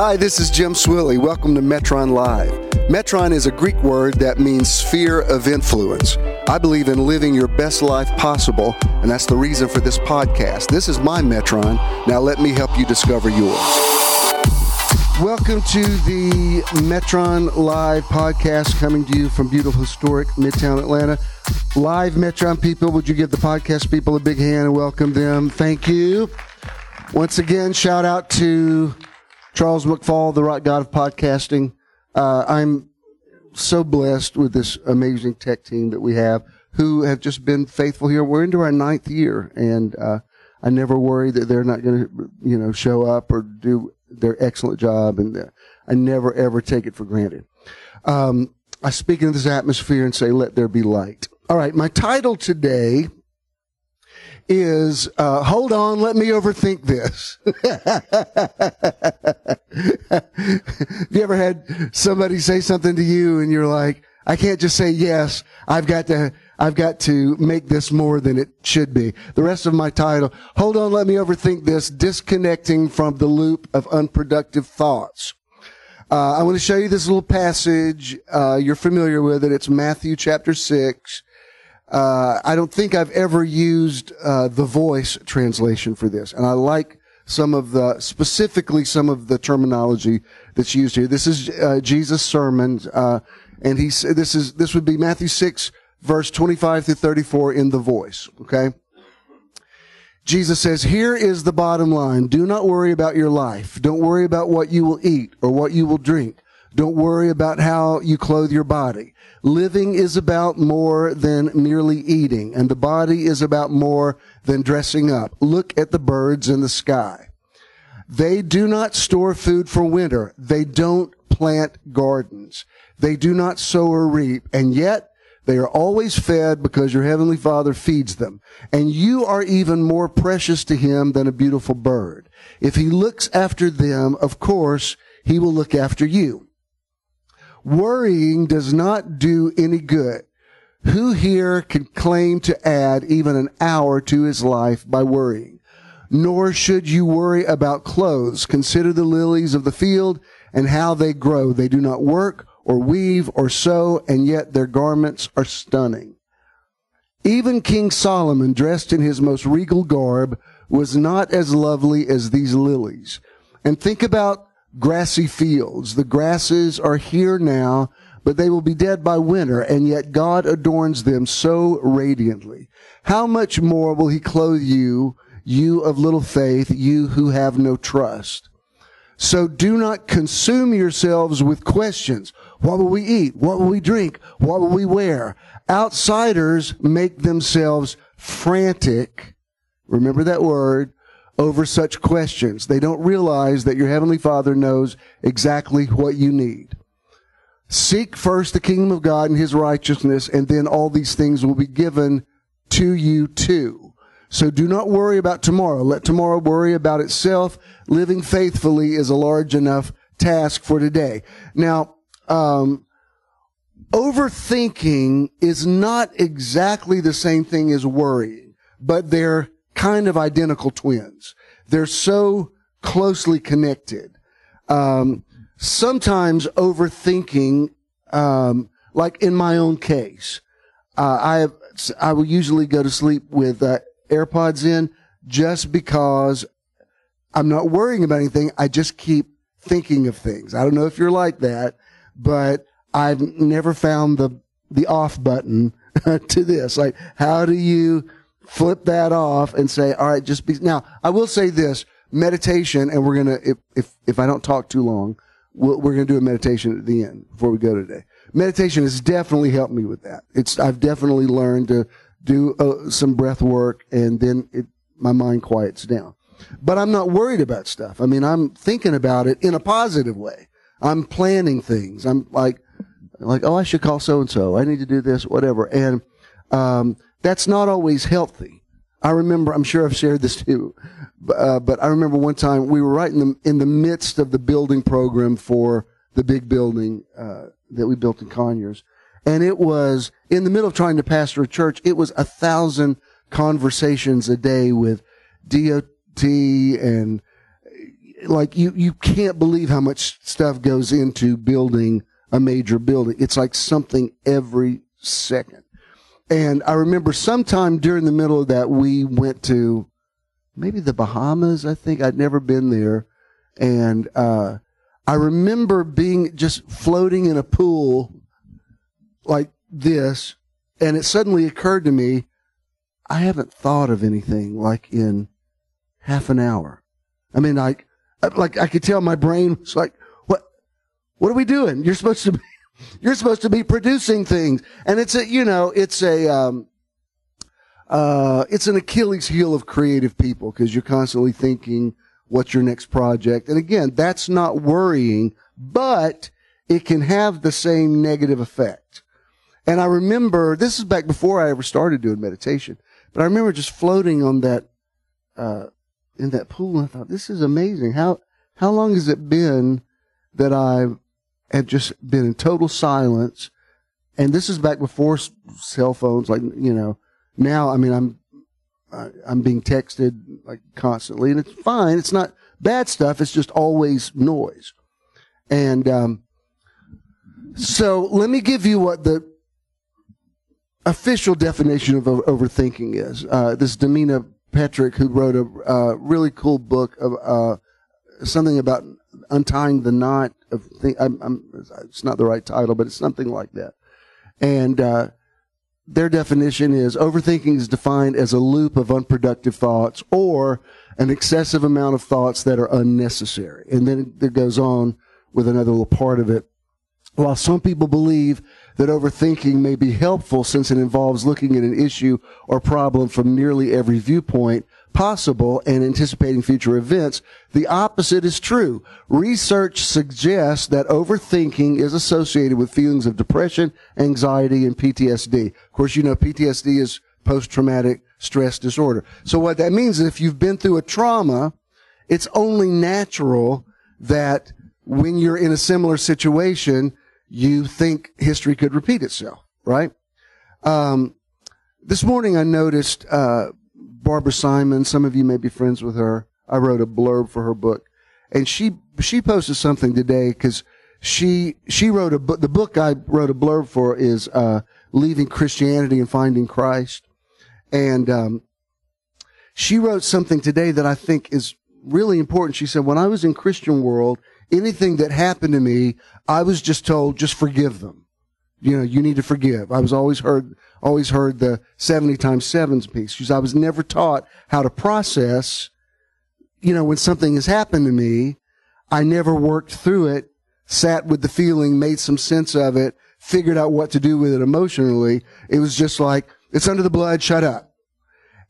Hi, this is Jim Swilley. Welcome to Metron Live. Metron is a Greek word that means sphere of influence. I believe in living your best life possible, and that's the reason for this podcast. This is my Metron. Now let me help you discover yours. Welcome to the Metron Live podcast coming to you from beautiful, historic Midtown Atlanta. Live Metron people, would you give the podcast people a big hand and welcome them? Thank you. Once again, shout out to Charles McFall, the rock god of podcasting. Uh, I'm so blessed with this amazing tech team that we have who have just been faithful here. We're into our ninth year, and uh, I never worry that they're not going to, you know, show up or do their excellent job, and uh, I never ever take it for granted. Um, I speak into this atmosphere and say, "Let there be light." All right, my title today is uh, hold on, let me overthink this. Have you ever had somebody say something to you and you're like, I can't just say yes. I've got to, I've got to make this more than it should be. The rest of my title, hold on, let me overthink this, disconnecting from the loop of unproductive thoughts. Uh, I want to show you this little passage. Uh, you're familiar with it. It's Matthew chapter six. Uh, I don't think I've ever used uh, the voice translation for this, and I like some of the specifically some of the terminology that's used here. This is uh, Jesus' sermon, uh, and he this is this would be Matthew six verse twenty five through thirty four in the voice. Okay. Jesus says, here is the bottom line. Do not worry about your life. Don't worry about what you will eat or what you will drink. Don't worry about how you clothe your body. Living is about more than merely eating, and the body is about more than dressing up. Look at the birds in the sky. They do not store food for winter. They don't plant gardens. They do not sow or reap, and yet they are always fed because your heavenly Father feeds them. And you are even more precious to him than a beautiful bird. If he looks after them, of course, he will look after you. Worrying does not do any good. Who here can claim to add even an hour to his life by worrying? Nor should you worry about clothes. Consider the lilies of the field and how they grow. They do not work or weave or sew, and yet their garments are stunning. Even King Solomon, dressed in his most regal garb, was not as lovely as these lilies. And think about grassy fields. The grasses are here now, but they will be dead by winter, and yet God adorns them so radiantly. How much more will he clothe you, you of little faith, you who have no trust? So do not consume yourselves with questions. What will we eat? What will we drink? What will we wear? Outsiders make themselves frantic. Remember that word over such questions. They don't realize that your Heavenly Father knows exactly what you need. Seek first the kingdom of God and His righteousness, and then all these things will be given to you too. So do not worry about tomorrow. Let tomorrow worry about itself. Living faithfully is a large enough task for today. Now, um, overthinking is not exactly the same thing as worrying, but they're kind of identical twins. They're so closely connected. Um, sometimes overthinking, um, like in my own case, uh, I have, I will usually go to sleep with uh, AirPods in just because I'm not worrying about anything. I just keep thinking of things. I don't know if you're like that, but I've never found the the off button to this. Like, how do you flip that off and say, all right, just be, now I will say this meditation and we're going to, if, if, if I don't talk too long, we we are going to do a meditation at the end before we go today. Meditation has definitely helped me with that. It's, I've definitely learned to do uh, some breath work and then it, my mind quiets down. But I'm not worried about stuff. I mean, I'm thinking about it in a positive way. I'm planning things. I'm like, like, oh, I should call so and so. I need to do this, whatever. And, um, that's not always healthy. I remember, I'm sure I've shared this too, uh, but I remember one time we were right in the, in the midst of the building program for the big building, uh, that we built in Conyers. And it was in the middle of trying to pastor a church. It was a thousand conversations a day with DOT and like you, you can't believe how much stuff goes into building a major building. It's like something every second. And I remember sometime during the middle of that, we went to maybe the Bahamas. I think I'd never been there. And, uh, I remember being just floating in a pool like this. And it suddenly occurred to me, I haven't thought of anything like in half an hour. I mean, like, like I could tell my brain was like, what, what are we doing? You're supposed to be, you're supposed to be producing things. And it's a, you know, it's a, um, uh, it's an Achilles heel of creative people because you're constantly thinking, what's your next project? And again, that's not worrying, but it can have the same negative effect. And I remember, this is back before I ever started doing meditation, but I remember just floating on that, uh, in that pool. And I thought, this is amazing. How, how long has it been that I have just been in total silence? And this is back before cell phones, like, you know, now, I mean, I'm, I'm being texted like constantly and it's fine. It's not bad stuff. It's just always noise. And, um, so let me give you what the official definition of overthinking is. Uh, this Demina Petrick, who wrote a uh, really cool book of uh, something about untying the knot of. Th- I'm, I'm, it's not the right title, but it's something like that. And uh, their definition is overthinking is defined as a loop of unproductive thoughts or an excessive amount of thoughts that are unnecessary. And then it goes on with another little part of it. While some people believe that overthinking may be helpful since it involves looking at an issue or problem from nearly every viewpoint possible and anticipating future events, the opposite is true. Research suggests that overthinking is associated with feelings of depression, anxiety, and PTSD. Of course, you know PTSD is post-traumatic stress disorder. So what that means is if you've been through a trauma, it's only natural that when you're in a similar situation, you think history could repeat itself, right? Um, this morning I noticed uh, Barbara Simon. Some of you may be friends with her. I wrote a blurb for her book, and she she posted something today because she she wrote a book. The book I wrote a blurb for is uh, "Leaving Christianity and Finding Christ," and um, she wrote something today that I think is really important. She said, "When I was in Christian world, anything that happened to me, I was just told, just forgive them. You know, you need to forgive. I was always heard, always heard the 70 times sevens piece because I was never taught how to process, you know, when something has happened to me, I never worked through it, sat with the feeling, made some sense of it, figured out what to do with it emotionally. It was just like, it's under the blood, shut up.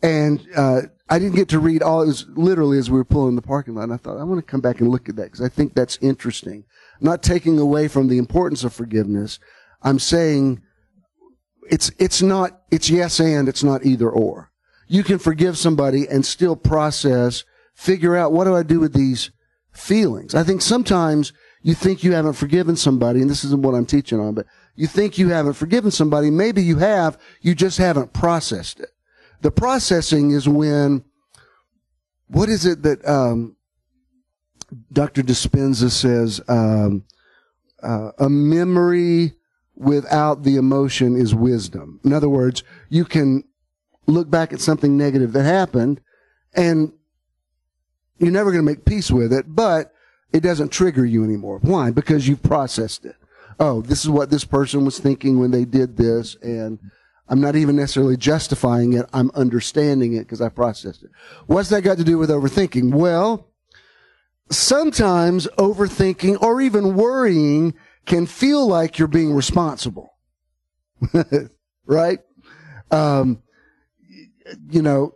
And, uh, I didn't get to read all. It was literally as we were pulling the parking lot. And I thought I want to come back and look at that because I think that's interesting. Not taking away from the importance of forgiveness. I'm saying it's it's not it's yes and it's not either or. You can forgive somebody and still process, figure out what do I do with these feelings. I think sometimes you think you haven't forgiven somebody, and this isn't what I'm teaching on, but you think you haven't forgiven somebody. Maybe you have, you just haven't processed it. The processing is when, what is it that um, Dr. Dispenza says? Um, uh, a memory without the emotion is wisdom. In other words, you can look back at something negative that happened and you're never going to make peace with it, but it doesn't trigger you anymore. Why? Because you've processed it. Oh, this is what this person was thinking when they did this and I'm not even necessarily justifying it. I'm understanding it because I processed it. What's that got to do with overthinking? Well, sometimes overthinking or even worrying can feel like you're being responsible. right? Um, you know,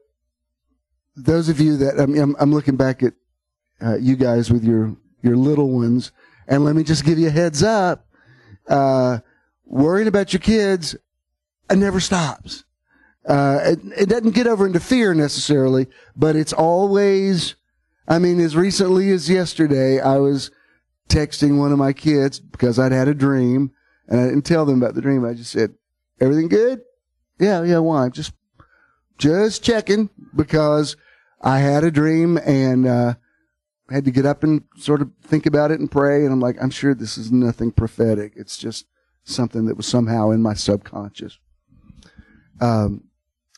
those of you that I'm, I'm looking back at uh, you guys with your your little ones, and let me just give you a heads up. Uh, worrying about your kids it never stops. Uh, it, it doesn't get over into fear necessarily, but it's always, I mean, as recently as yesterday, I was texting one of my kids because I'd had a dream and I didn't tell them about the dream. I just said, everything good? Yeah, yeah, why? Just, just checking because I had a dream and, uh, had to get up and sort of think about it and pray. And I'm like, I'm sure this is nothing prophetic. It's just something that was somehow in my subconscious. Um,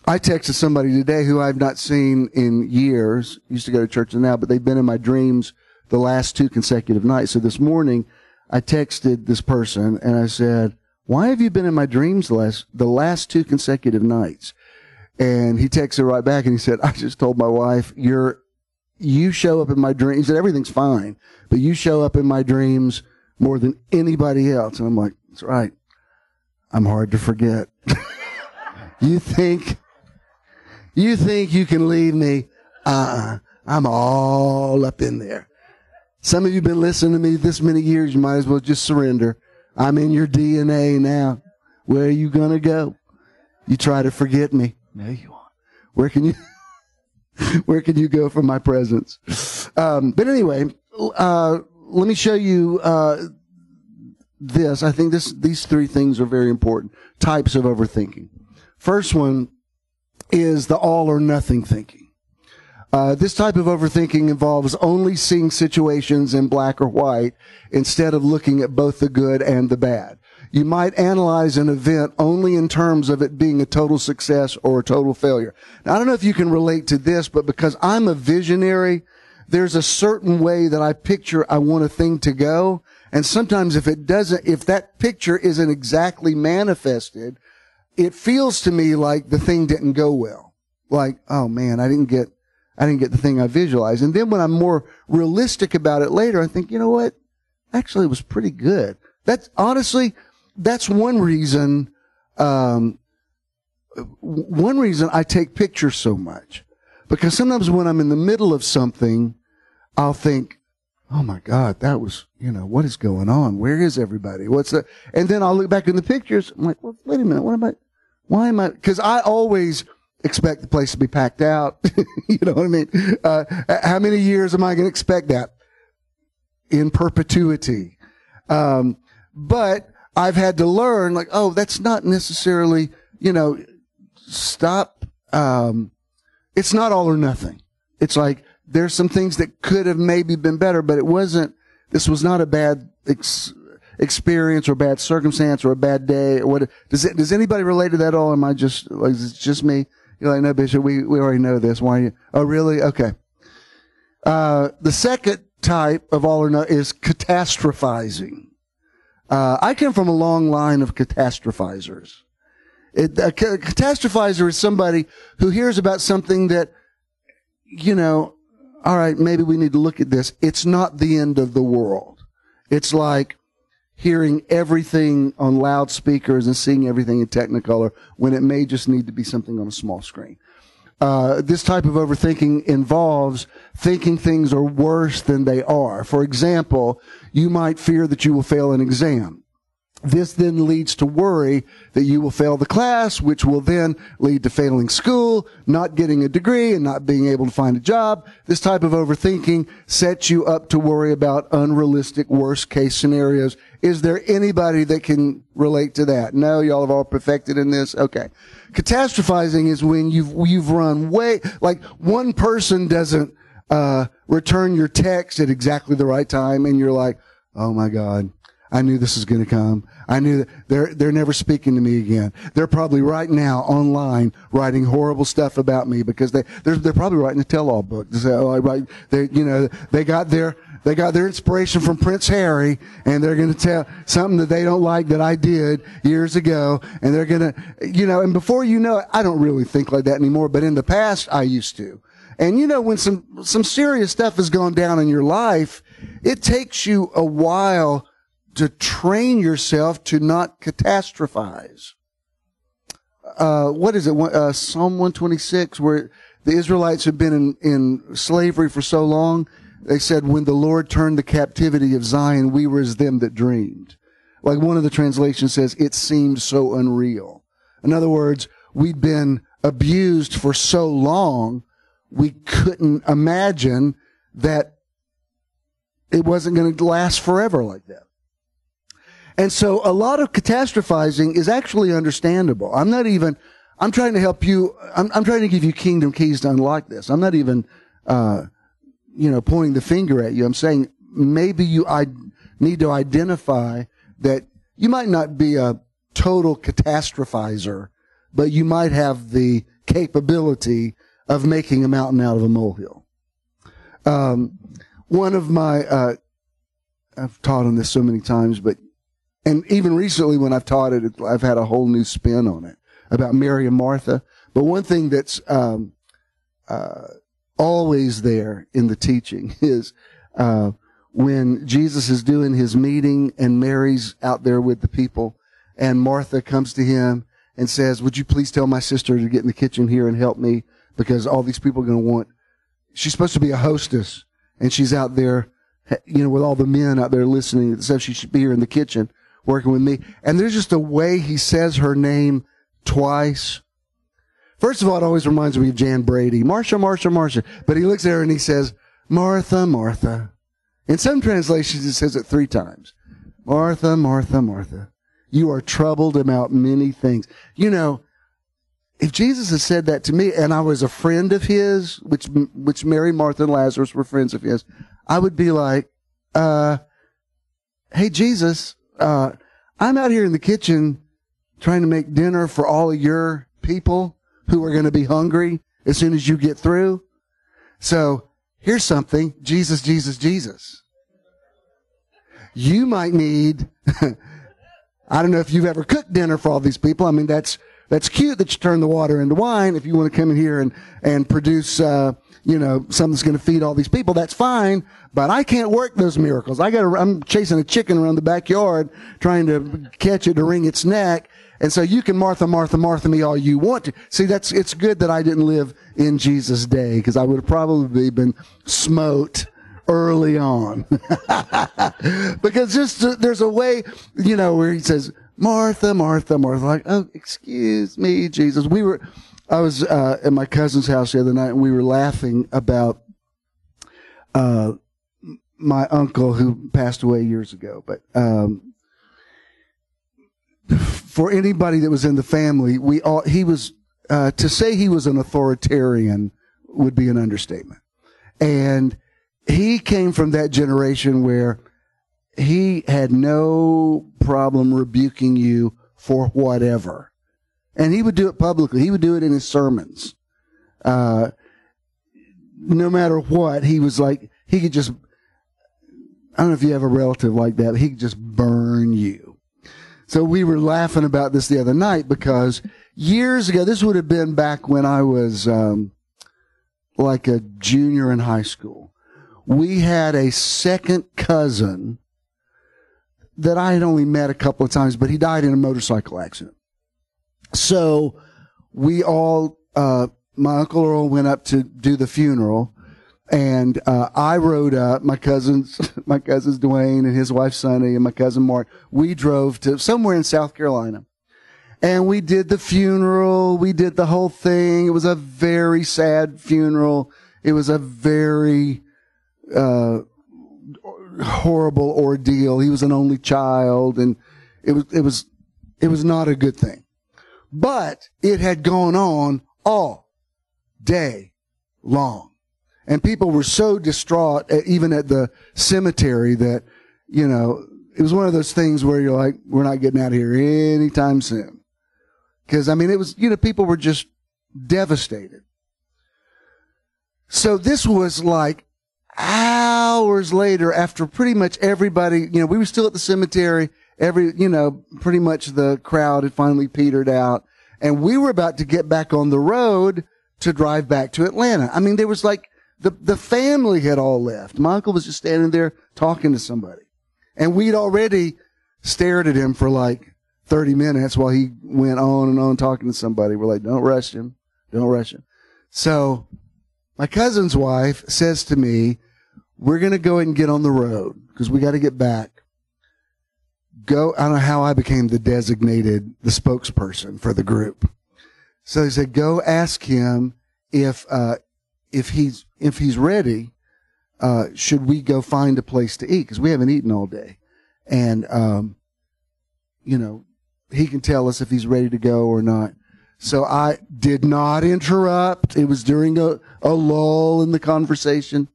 I texted somebody today who I've not seen in years. Used to go to church now, but they've been in my dreams the last two consecutive nights. So this morning, I texted this person and I said, "Why have you been in my dreams the last the last two consecutive nights?" And he texted right back and he said, "I just told my wife you're you show up in my dreams. Said everything's fine, but you show up in my dreams more than anybody else." And I'm like, "That's right. I'm hard to forget." you think you think you can leave me? Uh-uh. I'm all up in there. Some of you have been listening to me this many years. You might as well just surrender. I'm in your DNA now. Where are you going to go? You try to forget me. No, you won't. Where can you, where can you go from my presence? Um, but anyway, uh, let me show you, uh, this. I think this, these three things are very important types of overthinking. First one is the all or nothing thinking. Uh, this type of overthinking involves only seeing situations in black or white instead of looking at both the good and the bad. You might analyze an event only in terms of it being a total success or a total failure. Now, I don't know if you can relate to this, but because I'm a visionary, there's a certain way that I picture I want a thing to go. And sometimes if it doesn't, if that picture isn't exactly manifested, it feels to me like the thing didn't go well. Like, oh man, I didn't get, I didn't get the thing I visualized. And then when I'm more realistic about it later, I think, you know what? Actually, it was pretty good. That's honestly, that's one reason, um, one reason I take pictures so much. Because sometimes when I'm in the middle of something, I'll think, oh my God, that was, you know, what is going on? Where is everybody? What's the, and then I'll look back in the pictures. I'm like, well, wait a minute. What am I, why am I? Because I always expect the place to be packed out. you know what I mean? Uh, how many years am I going to expect that? In perpetuity. Um, but I've had to learn, like, oh, that's not necessarily, you know, stop. Um, it's not all or nothing. It's like there's some things that could have maybe been better, but it wasn't. This was not a bad ex- experience or bad circumstance or a bad day or what does it does anybody relate to that at all am i just like is it just me you're like no bishop we, we already know this. Why are you oh really? Okay. Uh, the second type of all or no is catastrophizing. Uh, i come from a long line of catastrophizers. It, a catastrophizer is somebody who hears about something that you know all right maybe we need to look at this. It's not the end of the world. It's like hearing everything on loudspeakers and seeing everything in Technicolor when it may just need to be something on a small screen. Uh, this type of overthinking involves thinking things are worse than they are. For example, you might fear that you will fail an exam. This then leads to worry that you will fail the class, which will then lead to failing school, not getting a degree, and not being able to find a job. This type of overthinking sets you up to worry about unrealistic worst case scenarios. Is there anybody that can relate to that? No, y'all have all perfected in this? Okay. Catastrophizing is when you've, you've run way, like one person doesn't, uh, return your text at exactly the right time and you're like, oh my God, I knew this was going to come. I knew that they're, they're never speaking to me again. They're probably right now online writing horrible stuff about me because they, they're, they're probably writing a tell-all book. So, oh, I write, they, you know, they got their, they got their inspiration from Prince Harry and they're going to tell something that they don't like that I did years ago. And they're going to, you know, and before you know it, I don't really think like that anymore, but in the past I used to. And you know, when some, some serious stuff has gone down in your life, it takes you a while to train yourself to not catastrophize. Uh, what is it? Uh, Psalm 126, where the Israelites have been in, in slavery for so long. They said, when the Lord turned the captivity of Zion, we were as them that dreamed. Like one of the translations says, it seemed so unreal. In other words, we'd been abused for so long, we couldn't imagine that it wasn't going to last forever like that. And so a lot of catastrophizing is actually understandable. I'm not even, I'm trying to help you, I'm, I'm trying to give you kingdom keys to unlock this. I'm not even, uh, you know, pointing the finger at you. I'm saying maybe you I need to identify that you might not be a total catastrophizer, but you might have the capability of making a mountain out of a molehill. Um, one of my, uh, I've taught on this so many times, but, and even recently when I've taught it, I've had a whole new spin on it about Mary and Martha. But one thing that's, um, uh, always there in the teaching is, uh, when Jesus is doing his meeting and Mary's out there with the people and Martha comes to him and says, would you please tell my sister to get in the kitchen here and help me because all these people are going to want, she's supposed to be a hostess and she's out there, you know, with all the men out there listening. So she should be here in the kitchen working with me. And there's just a way he says her name twice. First of all, it always reminds me of Jan Brady. Marsha, Marsha, Marsha. But he looks at her and he says, Martha, Martha. In some translations, it says it three times. Martha, Martha, Martha. You are troubled about many things. You know, if Jesus had said that to me and I was a friend of his, which, which Mary, Martha, and Lazarus were friends of his, I would be like, uh, hey, Jesus, uh, I'm out here in the kitchen trying to make dinner for all of your people who are going to be hungry as soon as you get through. So Here's something. Jesus, Jesus, Jesus. You might need, I don't know if you've ever cooked dinner for all these people. I mean, that's, that's cute that you turn the water into wine. If you want to come in here and, and produce, uh, you know, something that's going to feed all these people, that's fine. But I can't work those miracles. I got to, I'm chasing a chicken around the backyard trying to catch it to wring its neck. And so you can Martha, Martha, Martha me all you want to. See, that's, it's good that I didn't live in Jesus' day because I would have probably been smote early on. because just, uh, there's a way, you know, where he says, Martha, Martha, Martha, like, oh, excuse me, Jesus. We were, I was, uh, at my cousin's house the other night and we were laughing about, uh, my uncle who passed away years ago, but, um, for anybody that was in the family, we all, he was, uh, to say he was an authoritarian would be an understatement. And he came from that generation where he had no problem rebuking you for whatever. And he would do it publicly. He would do it in his sermons. Uh, no matter what, he was like, he could just, I don't know if you have a relative like that, but he could just burn you. So we were laughing about this the other night because years ago, this would have been back when I was um, like a junior in high school. We had a second cousin that I had only met a couple of times, but he died in a motorcycle accident. So we all, uh, my uncle Earl went up to do the funeral and uh, I rode up. My cousins, my cousins Dwayne and his wife Sonny, and my cousin Mark. We drove to somewhere in South Carolina, and we did the funeral. We did the whole thing. It was a very sad funeral. It was a very uh, horrible ordeal. He was an only child, and it was it was it was not a good thing. But it had gone on all day long and people were so distraught, eh, even at the cemetery, that, you know, it was one of those things where you're like, we're not getting out of here anytime soon. Cause I mean, it was, you know, people were just devastated. So this was like hours later after pretty much everybody, you know, we were still at the cemetery. Every, you know, pretty much the crowd had finally petered out and we were about to get back on the road to drive back to Atlanta. I mean, there was like the, the family had all left. My uncle was just standing there talking to somebody. And we'd already stared at him for like 30 minutes while he went on and on talking to somebody. We're like, don't rush him. Don't rush him. So my cousin's wife says to me, we're going to go and get on the road because we got to get back. Go. I don't know how I became the designated, the spokesperson for the group. So he said, go ask him if, uh, if he's if he's ready, uh, should we go find a place to eat? Because we haven't eaten all day, and um, you know, he can tell us if he's ready to go or not. So I did not interrupt. It was during a, a lull in the conversation.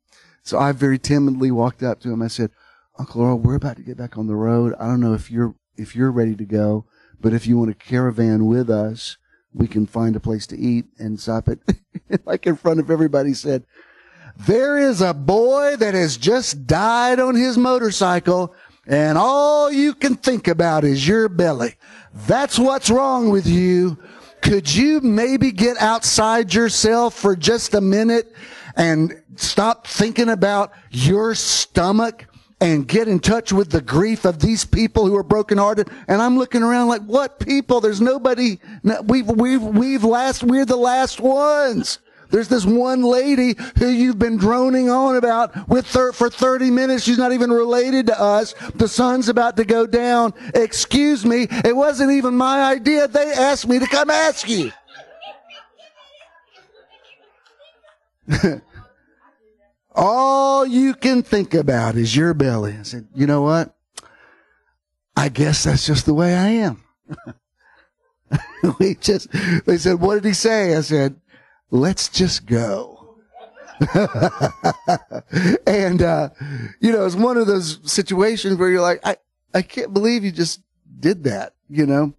So I very timidly walked up to him. I said, Uncle Earl, we're about to get back on the road. I don't know if you're, if you're ready to go, but if you want a caravan with us, we can find a place to eat and stop it. like in front of everybody said, there is a boy that has just died on his motorcycle and all you can think about is your belly. That's what's wrong with you. Could you maybe get outside yourself for just a minute and stop thinking about your stomach and get in touch with the grief of these people who are brokenhearted. And I'm looking around like, what people? There's nobody. We've, we've, we've last, we're the last ones. There's this one lady who you've been droning on about with thir- for 30 minutes. She's not even related to us. The sun's about to go down. Excuse me. It wasn't even my idea. They asked me to come ask you. All you can think about is your belly. I said, you know what? I guess that's just the way I am. we just, they said, what did he say? I said, let's just go. and, uh, you know, it's one of those situations where you're like, I, I can't believe you just did that, you know?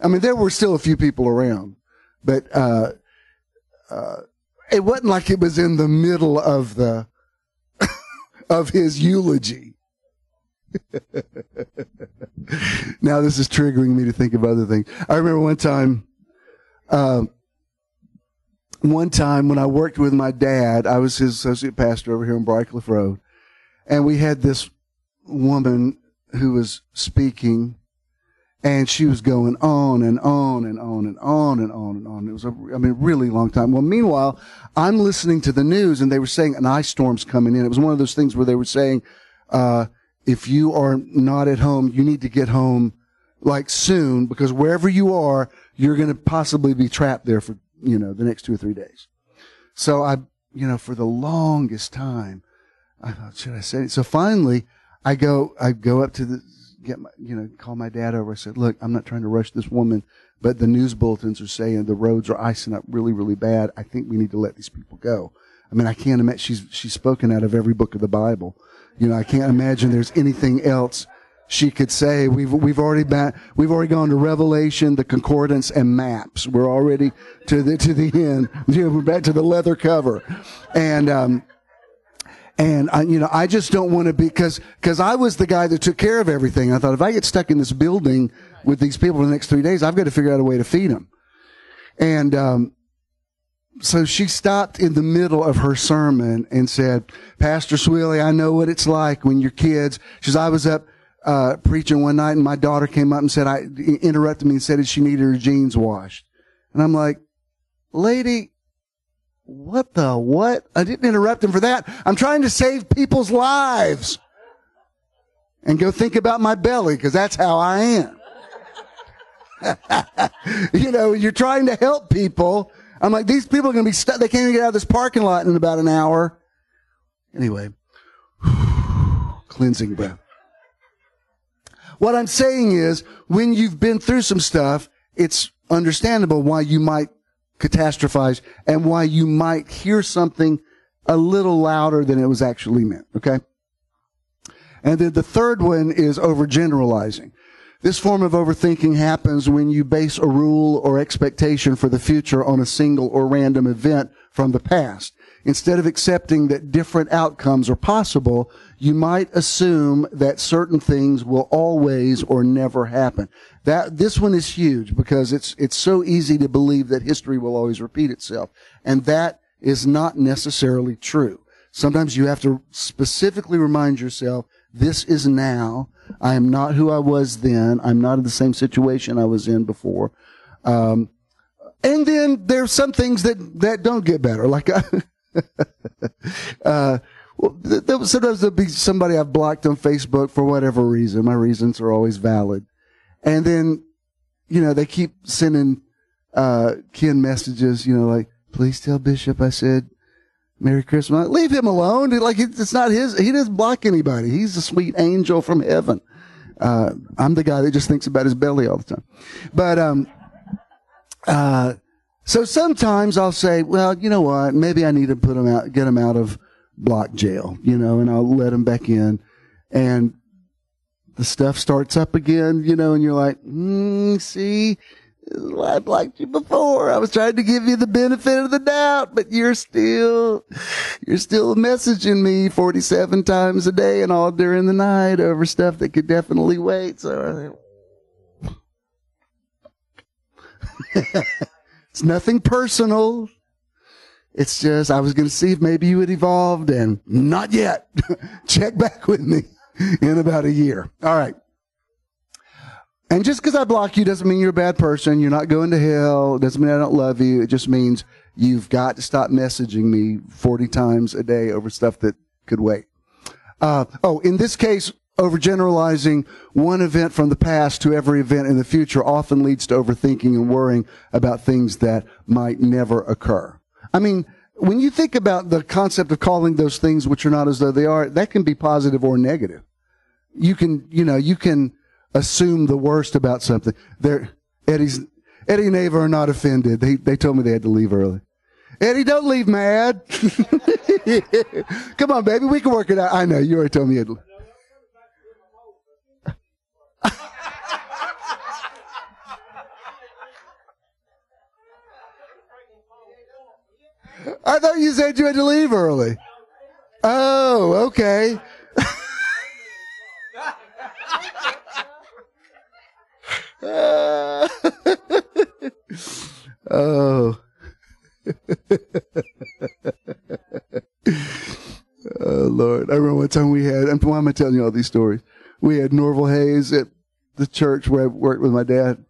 I mean, there were still a few people around, but, uh, uh, it wasn't like it was in the middle of the, of his eulogy. now this is triggering me to think of other things. I remember one time, um, one time when I worked with my dad, I was his associate pastor over here on Briarcliff Road, and we had this woman who was speaking, and she was going on and on and on and on and on and on. It was a, I mean, really long time. Well, meanwhile, I'm listening to the news, and they were saying an ice storm's coming in. It was one of those things where they were saying, uh, if you are not at home, you need to get home like soon because wherever you are, you're going to possibly be trapped there for you know, the next two or three days. So I, you know, for the longest time, I thought, should I say it? So finally, I go, I go up to the, get my, you know, call my dad over. I said, look, I'm not trying to rush this woman, but the news bulletins are saying the roads are icing up really, really bad. I think we need to let these people go. I mean, I can't imagine she's, she's spoken out of every book of the Bible. You know, I can't imagine there's anything else she could say we've we've already been we've already gone to Revelation, the concordance, and maps. We're already to the to the end. You know, we're back to the leather cover, and um, and I, you know, I just don't want to be because because I was the guy that took care of everything. I thought if I get stuck in this building with these people for the next three days, I've got to figure out a way to feed them. And um, so she stopped in the middle of her sermon and said, "Pastor Swilley, I know what it's like when your kids." She says, "I was up." uh, preaching one night and my daughter came up and said, I interrupted me and said that she needed her jeans washed. And I'm like, lady, what the what? I didn't interrupt him for that. I'm trying to save people's lives and go think about my belly because that's how I am. you know, you're trying to help people. I'm like, these people are going to be stuck. They can't even get out of this parking lot in about an hour. Anyway, cleansing breath. What I'm saying is, when you've been through some stuff, it's understandable why you might catastrophize and why you might hear something a little louder than it was actually meant. Okay. And then the third one is overgeneralizing. This form of overthinking happens when you base a rule or expectation for the future on a single or random event from the past. Instead of accepting that different outcomes are possible, you might assume that certain things will always or never happen. That, this one is huge because it's, it's so easy to believe that history will always repeat itself. And that is not necessarily true. Sometimes you have to specifically remind yourself, this is now. I am not who I was then. I'm not in the same situation I was in before. Um, and then there's some things that, that don't get better. Like, uh, well, there, sometimes there'll be somebody I've blocked on Facebook for whatever reason. My reasons are always valid. And then, you know, they keep sending, uh, Ken messages, you know, like, please tell Bishop I said, Merry Christmas. Leave him alone. Like, it's not his, he doesn't block anybody. He's a sweet angel from heaven. Uh, I'm the guy that just thinks about his belly all the time. But, um, uh, so sometimes I'll say, well, you know what? Maybe I need to put him out, get him out of block jail, you know, and I'll let them back in. And the stuff starts up again, you know, and you're like, mm, see, I blocked you before. I was trying to give you the benefit of the doubt, but you're still, you're still messaging me 47 times a day and all during the night over stuff that could definitely wait. So it's nothing personal. It's just, I was going to see if maybe you had evolved and not yet. Check back with me in about a year. All right. And just because I block you doesn't mean you're a bad person. You're not going to hell. It doesn't mean I don't love you. It just means you've got to stop messaging me 40 times a day over stuff that could wait. Uh, oh, in this case, overgeneralizing one event from the past to every event in the future often leads to overthinking and worrying about things that might never occur. I mean, when you think about the concept of calling those things which are not as though they are, that can be positive or negative. You can, you know, you can assume the worst about something. There, Eddie's, Eddie and Ava are not offended. They, they told me they had to leave early. Eddie, don't leave mad. Come on, baby. We can work it out. I know. You already told me you had to I thought you said you had to leave early. Oh, okay. oh. oh, Lord. I remember one time we had, and why am I telling you all these stories? We had Norval Hayes at the church where I worked with my dad,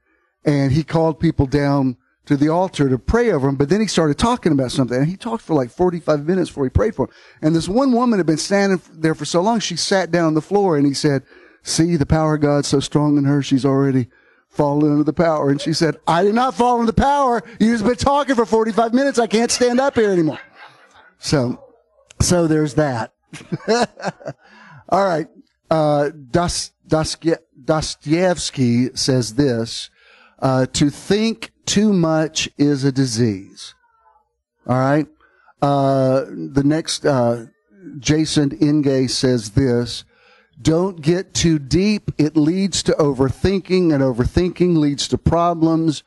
and he called people down to the altar to pray over him, but then he started talking about something. And he talked for like 45 minutes before he prayed for him. And this one woman had been standing there for so long, she sat down on the floor and he said, See, the power of God's so strong in her, she's already fallen under the power. And she said, I did not fall under the power. You've been talking for 45 minutes. I can't stand up here anymore. So, so there's that. All right. Uh, Dostoevsky says this, uh, to think too much is a disease. All right. Uh, the next, uh, Jason Ingay says this, don't get too deep. It leads to overthinking and overthinking leads to problems,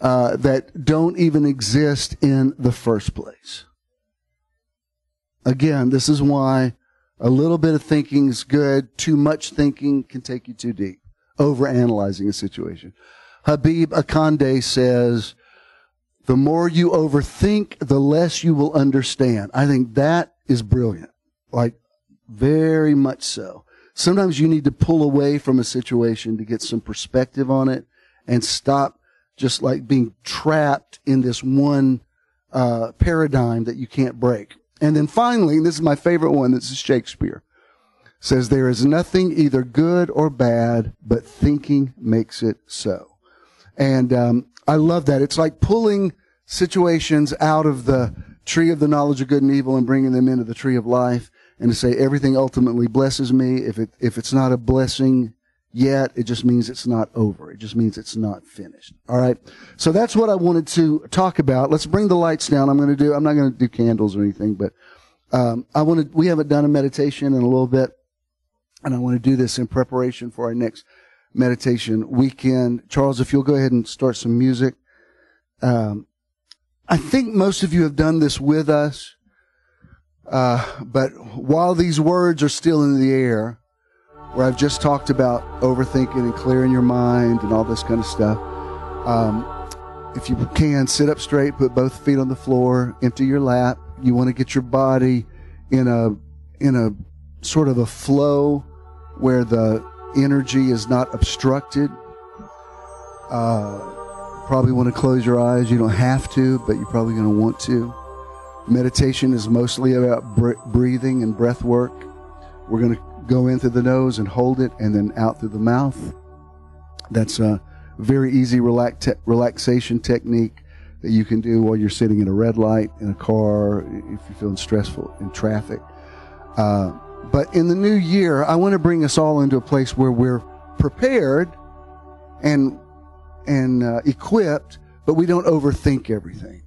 uh, that don't even exist in the first place. Again, this is why a little bit of thinking is good. Too much thinking can take you too deep. Overanalyzing a situation. Habib Akande says, the more you overthink, the less you will understand. I think that is brilliant. Like, very much so. Sometimes you need to pull away from a situation to get some perspective on it and stop just like being trapped in this one uh, paradigm that you can't break. And then finally, and this is my favorite one, this is Shakespeare, says, There is nothing either good or bad, but thinking makes it so. And um, I love that. It's like pulling situations out of the tree of the knowledge of good and evil and bringing them into the tree of life and to say everything ultimately blesses me. If it, if it's not a blessing yet, it just means it's not over. It just means it's not finished. All right. So that's what I wanted to talk about. Let's bring the lights down. I'm going to do, I'm not going to do candles or anything, but, um, I want to, we haven't done a meditation in a little bit and I want to do this in preparation for our next meditation weekend. Charles, if you'll go ahead and start some music. Um, I think most of you have done this with us, uh, but while these words are still in the air, where I've just talked about overthinking and clearing your mind and all this kind of stuff, um, if you can, sit up straight, put both feet on the floor, empty your lap. You want to get your body in a in a sort of a flow where the energy is not obstructed. Uh, probably want to close your eyes. You don't have to, but you're probably going to want to. Meditation is mostly about br- breathing and breath work. We're going to go in through the nose and hold it, and then out through the mouth. That's a very easy relax- relaxation technique that you can do while you're sitting in a red light in a car, if you're feeling stressful in traffic. Uh, but in the new year, I want to bring us all into a place where we're prepared and and uh, equipped, but we don't overthink everything.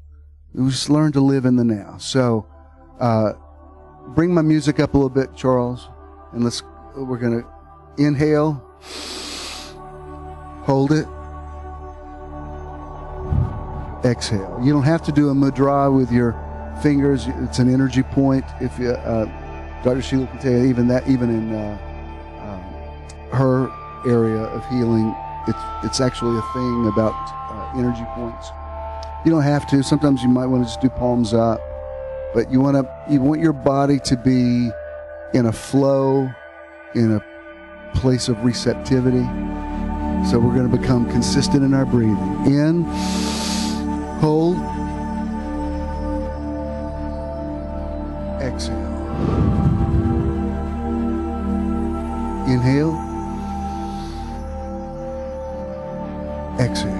We just learn to live in the now. So, uh, bring my music up a little bit, Charles, and let's. We're gonna inhale, hold it, exhale. You don't have to do a mudra with your fingers. It's an energy point. If you, uh, Dr. Sheila can tell you, even that, even in uh, um, her area of healing, it's it's actually a thing about uh, energy points. You don't have to. Sometimes you might want to just do palms up, but you want to you want your body to be in a flow, in a place of receptivity. So we're going to become consistent in our breathing. In, hold, exhale. Inhale, exhale.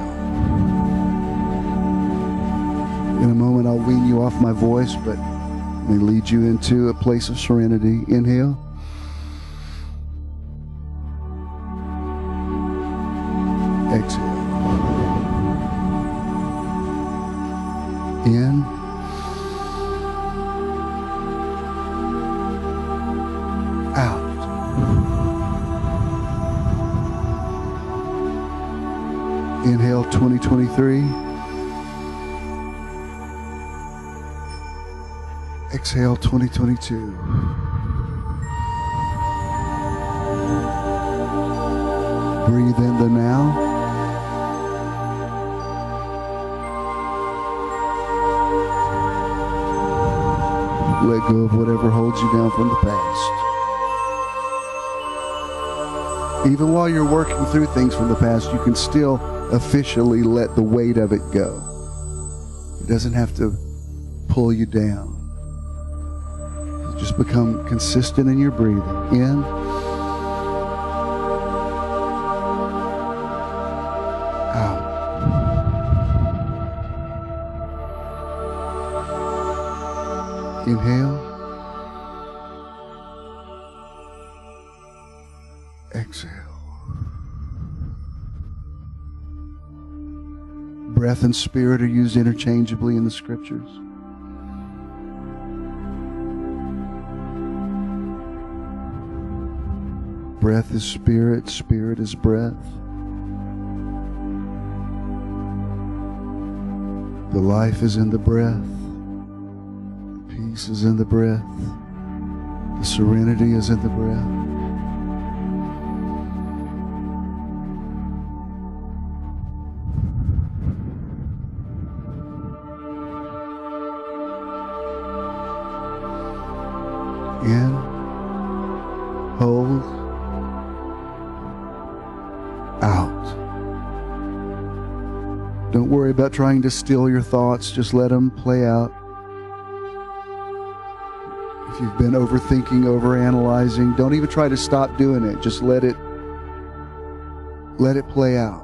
In a moment, I'll wean you off my voice, but may lead you into a place of serenity. Inhale. Exhale 2022. Breathe in the now. Let go of whatever holds you down from the past. Even while you're working through things from the past, you can still officially let the weight of it go. It doesn't have to pull you down. Become consistent in your breathing. In. Out. Inhale. Exhale. Breath and spirit are used interchangeably in the scriptures. Breath is spirit, spirit is breath. The life is in the breath. Peace is in the breath. The serenity is in the breath. Trying to steal your thoughts, just let them play out. If you've been overthinking, overanalyzing, don't even try to stop doing it. Just let it let it play out.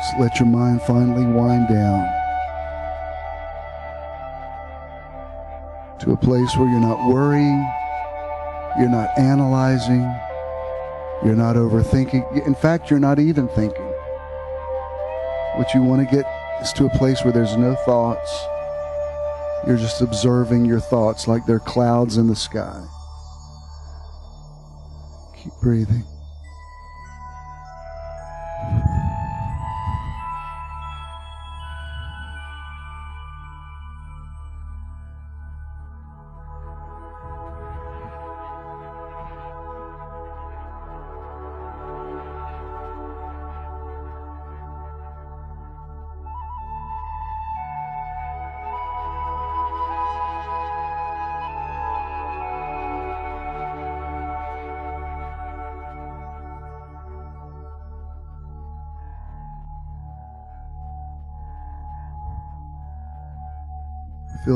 Just let your mind finally wind down to a place where you're not worrying, you're not analyzing, you're not overthinking. In fact, you're not even thinking. What you want to get is to a place where there's no thoughts. You're just observing your thoughts like they're clouds in the sky. Keep breathing.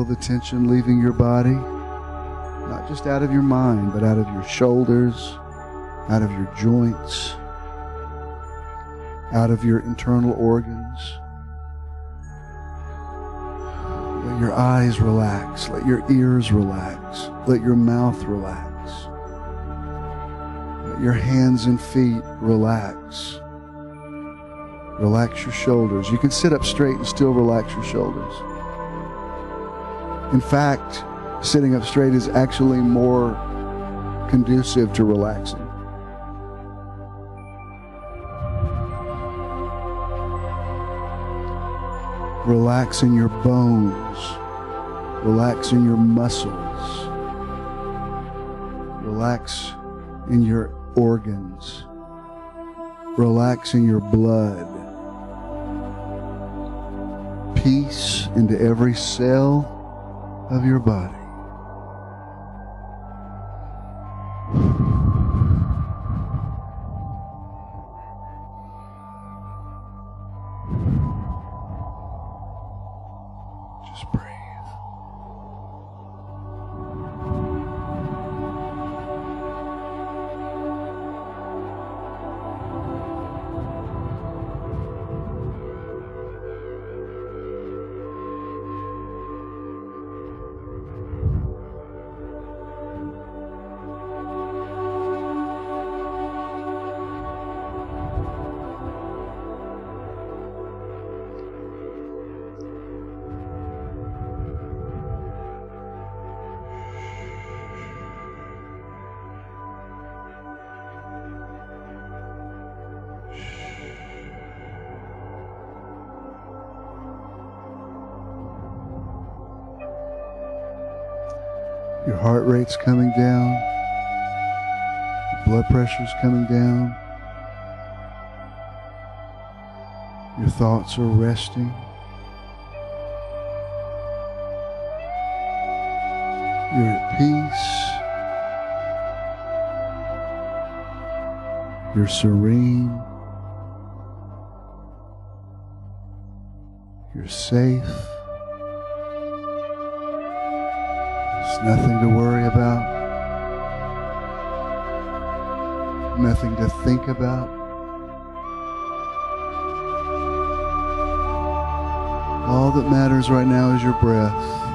The tension leaving your body, not just out of your mind, but out of your shoulders, out of your joints, out of your internal organs. Let your eyes relax. Let your ears relax. Let your mouth relax. Let your hands and feet relax. Relax your shoulders. You can sit up straight and still relax your shoulders. In fact, sitting up straight is actually more conducive to relaxing. Relax in your bones. Relax in your muscles. Relax in your organs. Relax in your blood. Peace into every cell of your body. Your heart rate's coming down. Blood pressure's coming down. Your thoughts are resting. You're at peace. You're serene. You're safe. Nothing to worry about. Nothing to think about. All that matters right now is your breath.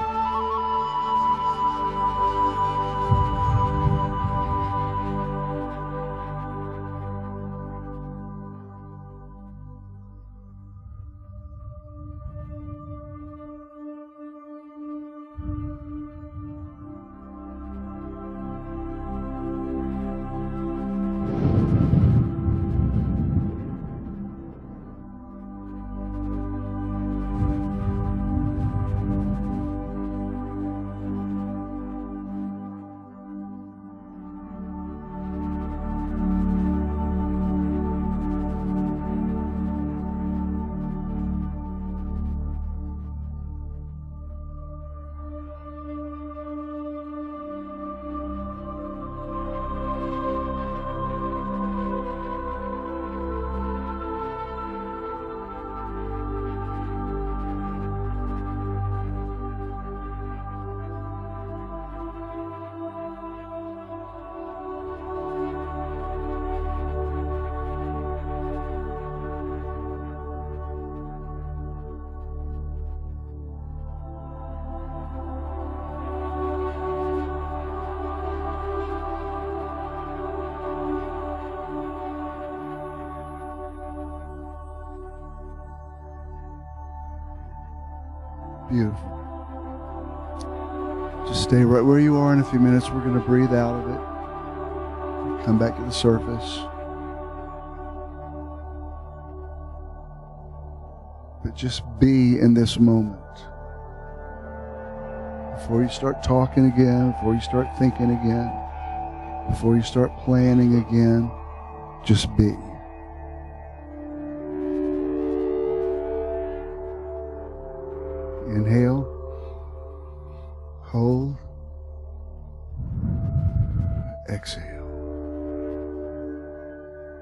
Beautiful. Just stay right where you are in a few minutes. We're going to breathe out of it. Come back to the surface. But just be in this moment. Before you start talking again, before you start thinking again, before you start planning again, just be. Inhale. Hold. Exhale.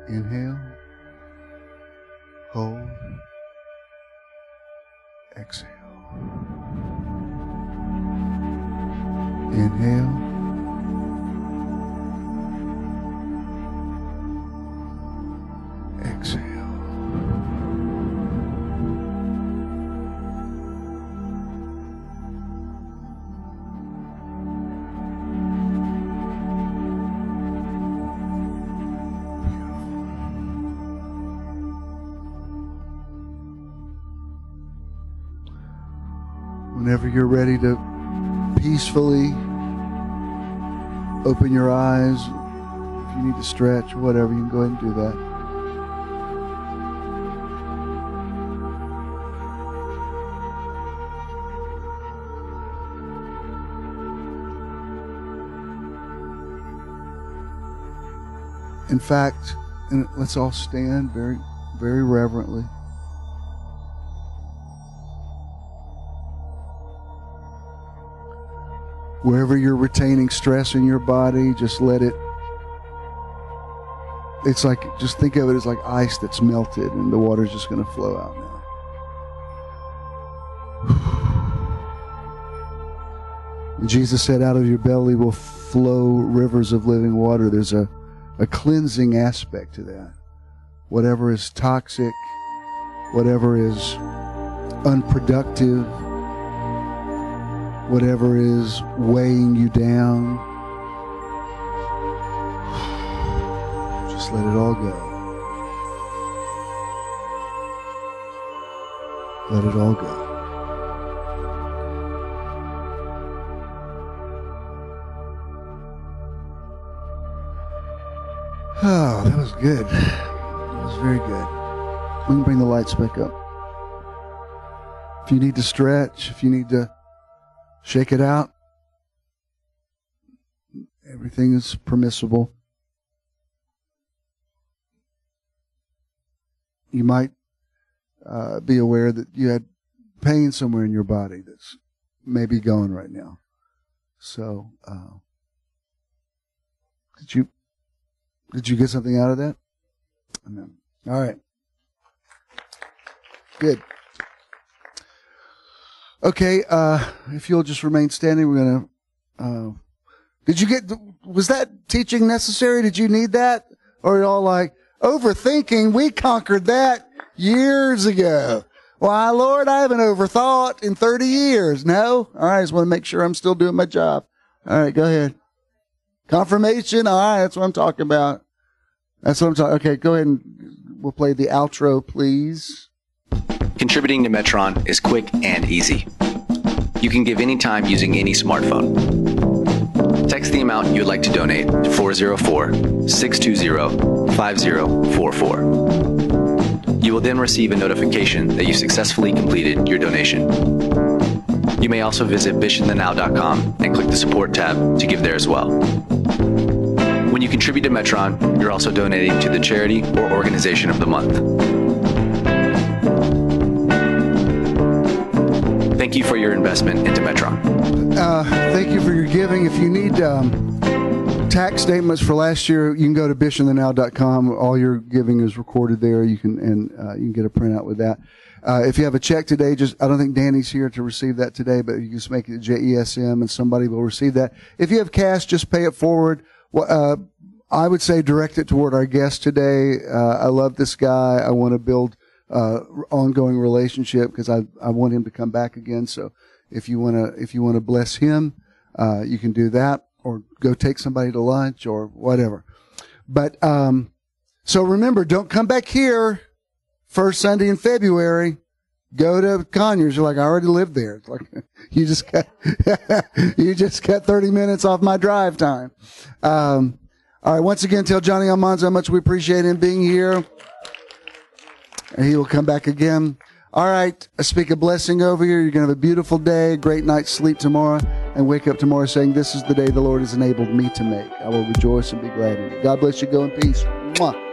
Inhale. Peacefully. Open your eyes. If you need to stretch or whatever, you can go ahead and do that. In fact, and let's all stand very, very reverently. Wherever you're retaining stress in your body, just let it. It's like, just think of it as like ice that's melted and the water's just going to flow out now. Jesus said, out of your belly will flow rivers of living water. There's a a cleansing aspect to that. Whatever is toxic, whatever is unproductive, whatever is weighing you down, just let it all go. Let it all go. Oh, that was good. That was very good. We can bring the lights back up. If you need to stretch, if you need to shake it out, everything is permissible. You might uh, be aware that you had pain somewhere in your body that's maybe going right now. So, uh, did you did you get something out of that? Amen. All right. Good. Okay, uh, if you'll just remain standing, we're gonna. Uh, did you get? Was that teaching necessary? Did you need that, or y'all like overthinking? We conquered that years ago. Why, Lord, I haven't overthought in 30 years. No? All right, I just want to make sure I'm still doing my job. All right, go ahead. Confirmation. All right, that's what I'm talking about. That's what I'm talking. Okay, go ahead and we'll play the outro, please. Contributing to Metron is quick and easy. You can give any time using any smartphone. Text the amount you would like to donate to 404 620 5044. You will then receive a notification that you successfully completed your donation. You may also visit bishopthenow.com and click the support tab to give there as well. When you contribute to Metron, you're also donating to the charity or organization of the month. Thank you for your investment into Metron. Uh, thank you for your giving. If you need um, tax statements for last year, you can go to bishopthenow.com. All your giving is recorded there. You can and uh, you can get a printout with that. Uh, if you have a check today, just I don't think Danny's here to receive that today, but you just make it JESM and somebody will receive that. If you have cash, just pay it forward. Uh, I would say direct it toward our guest today. Uh, I love this guy. I want to build uh, ongoing relationship because I I want him to come back again. So if you want to if you want to bless him, uh, you can do that, or go take somebody to lunch or whatever. But um, so remember, don't come back here first Sunday in February. Go to Conyers. You're like, I already lived there. It's like you just got you just got 30 minutes off my drive time. Um, all right. Once again, tell Johnny Almanza how much we appreciate him being here. And he will come back again. All right. I speak a blessing over you. You're going to have a beautiful day, great night's sleep tomorrow, and wake up tomorrow saying, This is the day the Lord has enabled me to make. I will rejoice and be glad in it. God bless you. Go in peace. Mwah.